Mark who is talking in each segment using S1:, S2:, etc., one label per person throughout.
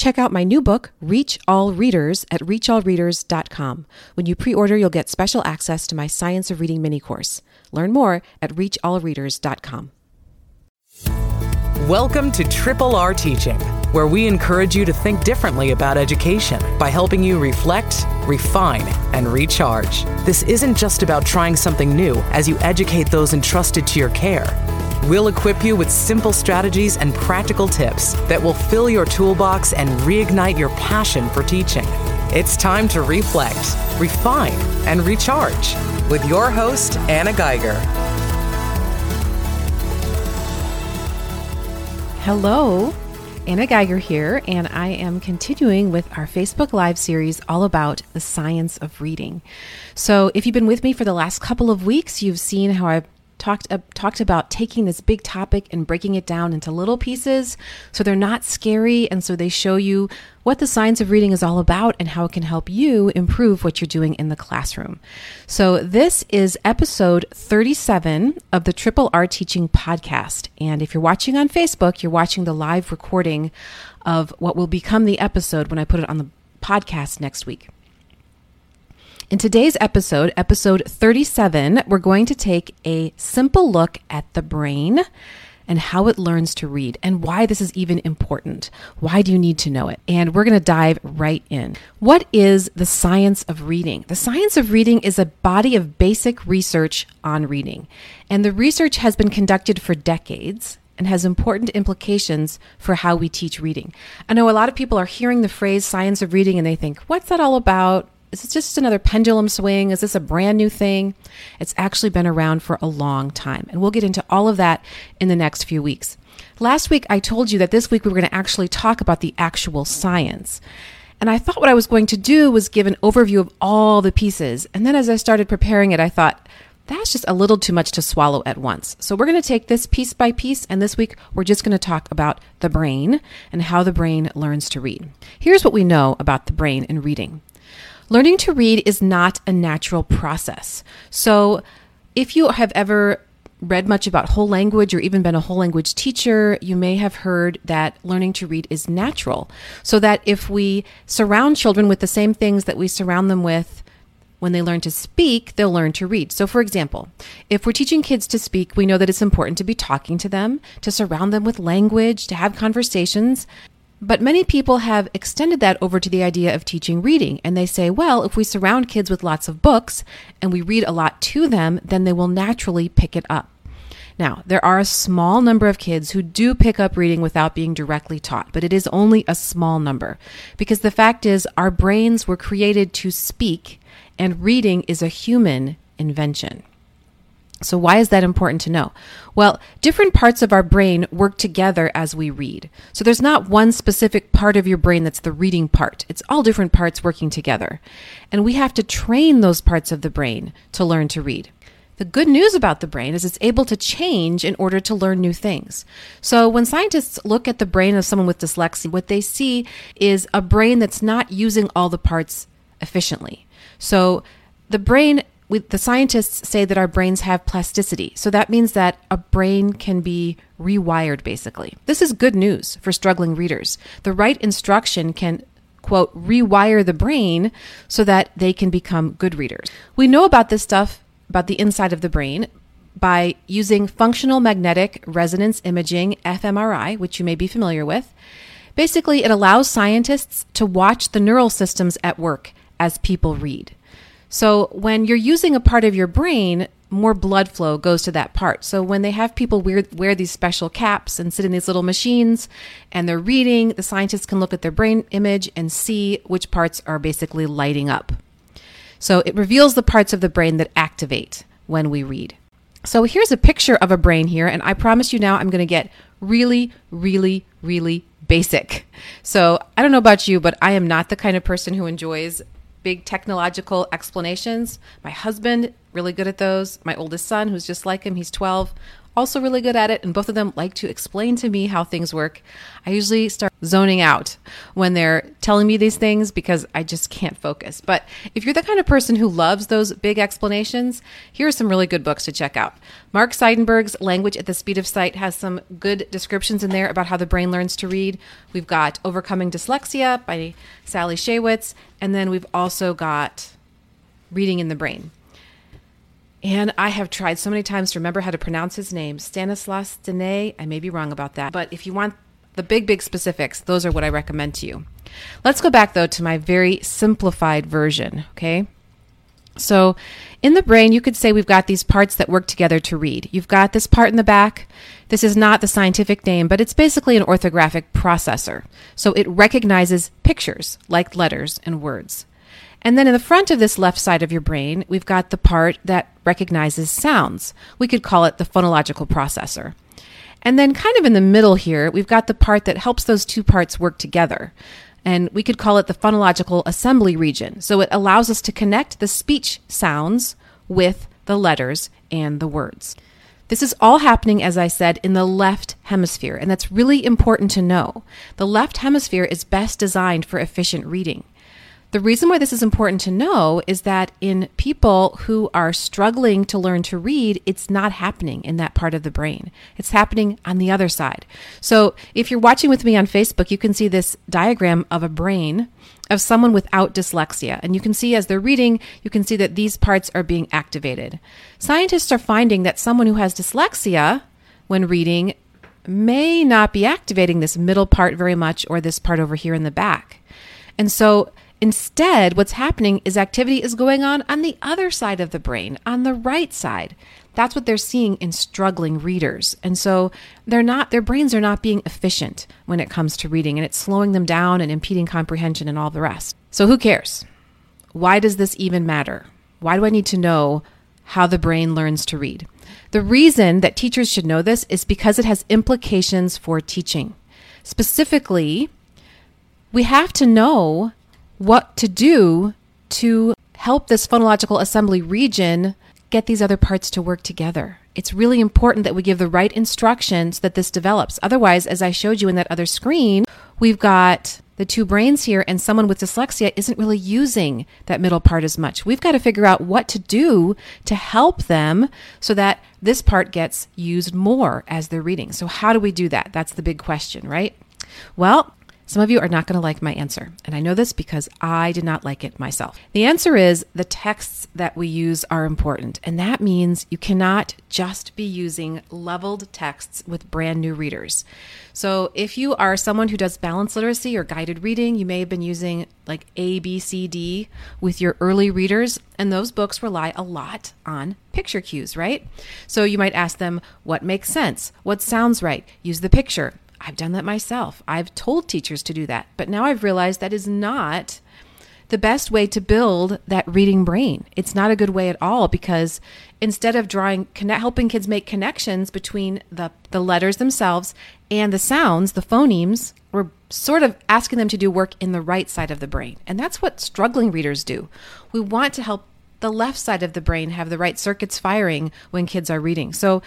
S1: Check out my new book, Reach All Readers, at reachallreaders.com. When you pre order, you'll get special access to my Science of Reading mini course. Learn more at reachallreaders.com.
S2: Welcome to Triple R Teaching, where we encourage you to think differently about education by helping you reflect, refine, and recharge. This isn't just about trying something new as you educate those entrusted to your care. We'll equip you with simple strategies and practical tips that will fill your toolbox and reignite your passion for teaching. It's time to reflect, refine, and recharge with your host, Anna Geiger.
S1: Hello, Anna Geiger here, and I am continuing with our Facebook Live series all about the science of reading. So, if you've been with me for the last couple of weeks, you've seen how I've talked uh, talked about taking this big topic and breaking it down into little pieces so they're not scary and so they show you what the science of reading is all about and how it can help you improve what you're doing in the classroom. So this is episode 37 of the Triple R Teaching podcast and if you're watching on Facebook, you're watching the live recording of what will become the episode when I put it on the podcast next week. In today's episode, episode 37, we're going to take a simple look at the brain and how it learns to read and why this is even important. Why do you need to know it? And we're going to dive right in. What is the science of reading? The science of reading is a body of basic research on reading. And the research has been conducted for decades and has important implications for how we teach reading. I know a lot of people are hearing the phrase science of reading and they think, what's that all about? Is this just another pendulum swing? Is this a brand new thing? It's actually been around for a long time. And we'll get into all of that in the next few weeks. Last week, I told you that this week we were going to actually talk about the actual science. And I thought what I was going to do was give an overview of all the pieces. And then as I started preparing it, I thought, that's just a little too much to swallow at once. So we're going to take this piece by piece, and this week we're just going to talk about the brain and how the brain learns to read. Here's what we know about the brain and reading. Learning to read is not a natural process. So, if you have ever read much about whole language or even been a whole language teacher, you may have heard that learning to read is natural. So that if we surround children with the same things that we surround them with when they learn to speak, they'll learn to read. So, for example, if we're teaching kids to speak, we know that it's important to be talking to them, to surround them with language, to have conversations. But many people have extended that over to the idea of teaching reading. And they say, well, if we surround kids with lots of books and we read a lot to them, then they will naturally pick it up. Now, there are a small number of kids who do pick up reading without being directly taught, but it is only a small number because the fact is our brains were created to speak and reading is a human invention. So, why is that important to know? Well, different parts of our brain work together as we read. So, there's not one specific part of your brain that's the reading part. It's all different parts working together. And we have to train those parts of the brain to learn to read. The good news about the brain is it's able to change in order to learn new things. So, when scientists look at the brain of someone with dyslexia, what they see is a brain that's not using all the parts efficiently. So, the brain we, the scientists say that our brains have plasticity. So that means that a brain can be rewired, basically. This is good news for struggling readers. The right instruction can quote, rewire the brain so that they can become good readers. We know about this stuff, about the inside of the brain, by using functional magnetic resonance imaging, fMRI, which you may be familiar with. Basically, it allows scientists to watch the neural systems at work as people read. So when you're using a part of your brain, more blood flow goes to that part. So when they have people wear, wear these special caps and sit in these little machines and they're reading, the scientists can look at their brain image and see which parts are basically lighting up. So it reveals the parts of the brain that activate when we read. So here's a picture of a brain here, and I promise you now I'm going to get really, really, really basic. So I don't know about you, but I am not the kind of person who enjoys big technological explanations. My husband, really good at those. My oldest son, who's just like him, he's 12, also really good at it, and both of them like to explain to me how things work. I usually start zoning out when they're telling me these things because I just can't focus. But if you're the kind of person who loves those big explanations, here are some really good books to check out. Mark Seidenberg's Language at the Speed of Sight has some good descriptions in there about how the brain learns to read. We've got Overcoming Dyslexia by Sally Shaywitz, and then we've also got Reading in the Brain. And I have tried so many times to remember how to pronounce his name, Stanislas Dehaene. I may be wrong about that, but if you want the big, big specifics, those are what I recommend to you. Let's go back though to my very simplified version, okay? So, in the brain, you could say we've got these parts that work together to read. You've got this part in the back. This is not the scientific name, but it's basically an orthographic processor. So, it recognizes pictures like letters and words. And then in the front of this left side of your brain, we've got the part that recognizes sounds. We could call it the phonological processor. And then, kind of in the middle here, we've got the part that helps those two parts work together. And we could call it the phonological assembly region. So it allows us to connect the speech sounds with the letters and the words. This is all happening, as I said, in the left hemisphere, and that's really important to know. The left hemisphere is best designed for efficient reading. The reason why this is important to know is that in people who are struggling to learn to read, it's not happening in that part of the brain. It's happening on the other side. So if you're watching with me on Facebook, you can see this diagram of a brain of someone without dyslexia. And you can see as they're reading, you can see that these parts are being activated. Scientists are finding that someone who has dyslexia when reading may not be activating this middle part very much or this part over here in the back. And so Instead, what's happening is activity is going on on the other side of the brain, on the right side. That's what they're seeing in struggling readers. And so they're not their brains are not being efficient when it comes to reading and it's slowing them down and impeding comprehension and all the rest. So who cares? Why does this even matter? Why do I need to know how the brain learns to read? The reason that teachers should know this is because it has implications for teaching. Specifically, we have to know what to do to help this phonological assembly region get these other parts to work together. It's really important that we give the right instructions that this develops. Otherwise, as I showed you in that other screen, we've got the two brains here, and someone with dyslexia isn't really using that middle part as much. We've got to figure out what to do to help them so that this part gets used more as they're reading. So, how do we do that? That's the big question, right? Well, some of you are not going to like my answer, and I know this because I did not like it myself. The answer is the texts that we use are important, and that means you cannot just be using leveled texts with brand new readers. So, if you are someone who does balanced literacy or guided reading, you may have been using like A, B, C, D with your early readers, and those books rely a lot on picture cues, right? So, you might ask them, What makes sense? What sounds right? Use the picture. I've done that myself. I've told teachers to do that. But now I've realized that is not the best way to build that reading brain. It's not a good way at all because instead of drawing connect, helping kids make connections between the the letters themselves and the sounds, the phonemes, we're sort of asking them to do work in the right side of the brain. And that's what struggling readers do. We want to help the left side of the brain have the right circuits firing when kids are reading. So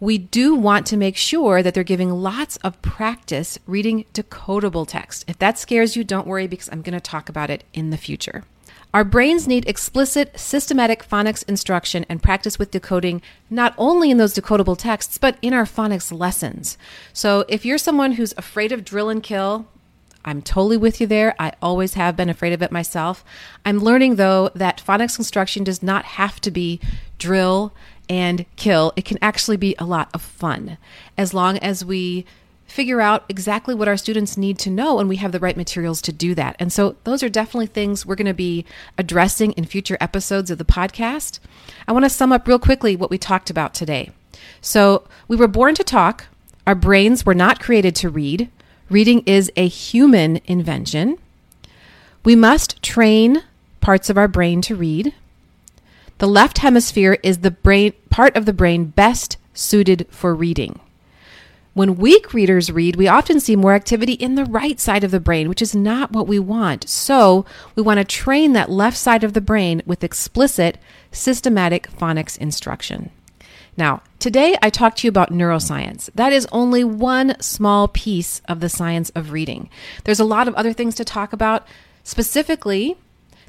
S1: we do want to make sure that they're giving lots of practice reading decodable text. If that scares you, don't worry because I'm going to talk about it in the future. Our brains need explicit, systematic phonics instruction and practice with decoding, not only in those decodable texts, but in our phonics lessons. So if you're someone who's afraid of drill and kill, I'm totally with you there. I always have been afraid of it myself. I'm learning, though, that phonics instruction does not have to be drill and kill, it can actually be a lot of fun as long as we figure out exactly what our students need to know and we have the right materials to do that. And so those are definitely things we're going to be addressing in future episodes of the podcast. I want to sum up real quickly what we talked about today. So, we were born to talk. Our brains were not created to read. Reading is a human invention. We must train parts of our brain to read. The left hemisphere is the brain part of the brain best suited for reading. When weak readers read, we often see more activity in the right side of the brain, which is not what we want. So, we want to train that left side of the brain with explicit, systematic phonics instruction. Now, today I talked to you about neuroscience. That is only one small piece of the science of reading. There's a lot of other things to talk about, specifically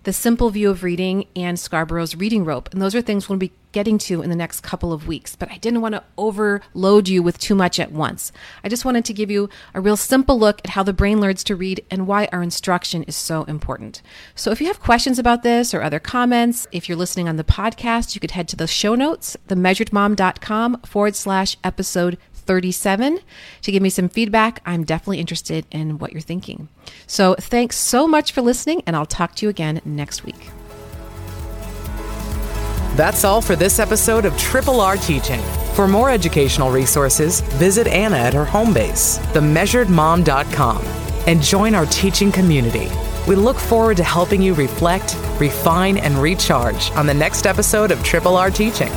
S1: the simple view of reading and Scarborough's reading rope. And those are things we'll be getting to in the next couple of weeks. But I didn't want to overload you with too much at once. I just wanted to give you a real simple look at how the brain learns to read and why our instruction is so important. So if you have questions about this or other comments, if you're listening on the podcast, you could head to the show notes, themeasuredmom.com forward slash episode 37 to give me some feedback. I'm definitely interested in what you're thinking. So thanks so much for listening, and I'll talk to you again next week.
S2: That's all for this episode of Triple R Teaching. For more educational resources, visit Anna at her home base, themeasuredmom.com, and join our teaching community. We look forward to helping you reflect, refine, and recharge on the next episode of Triple R Teaching.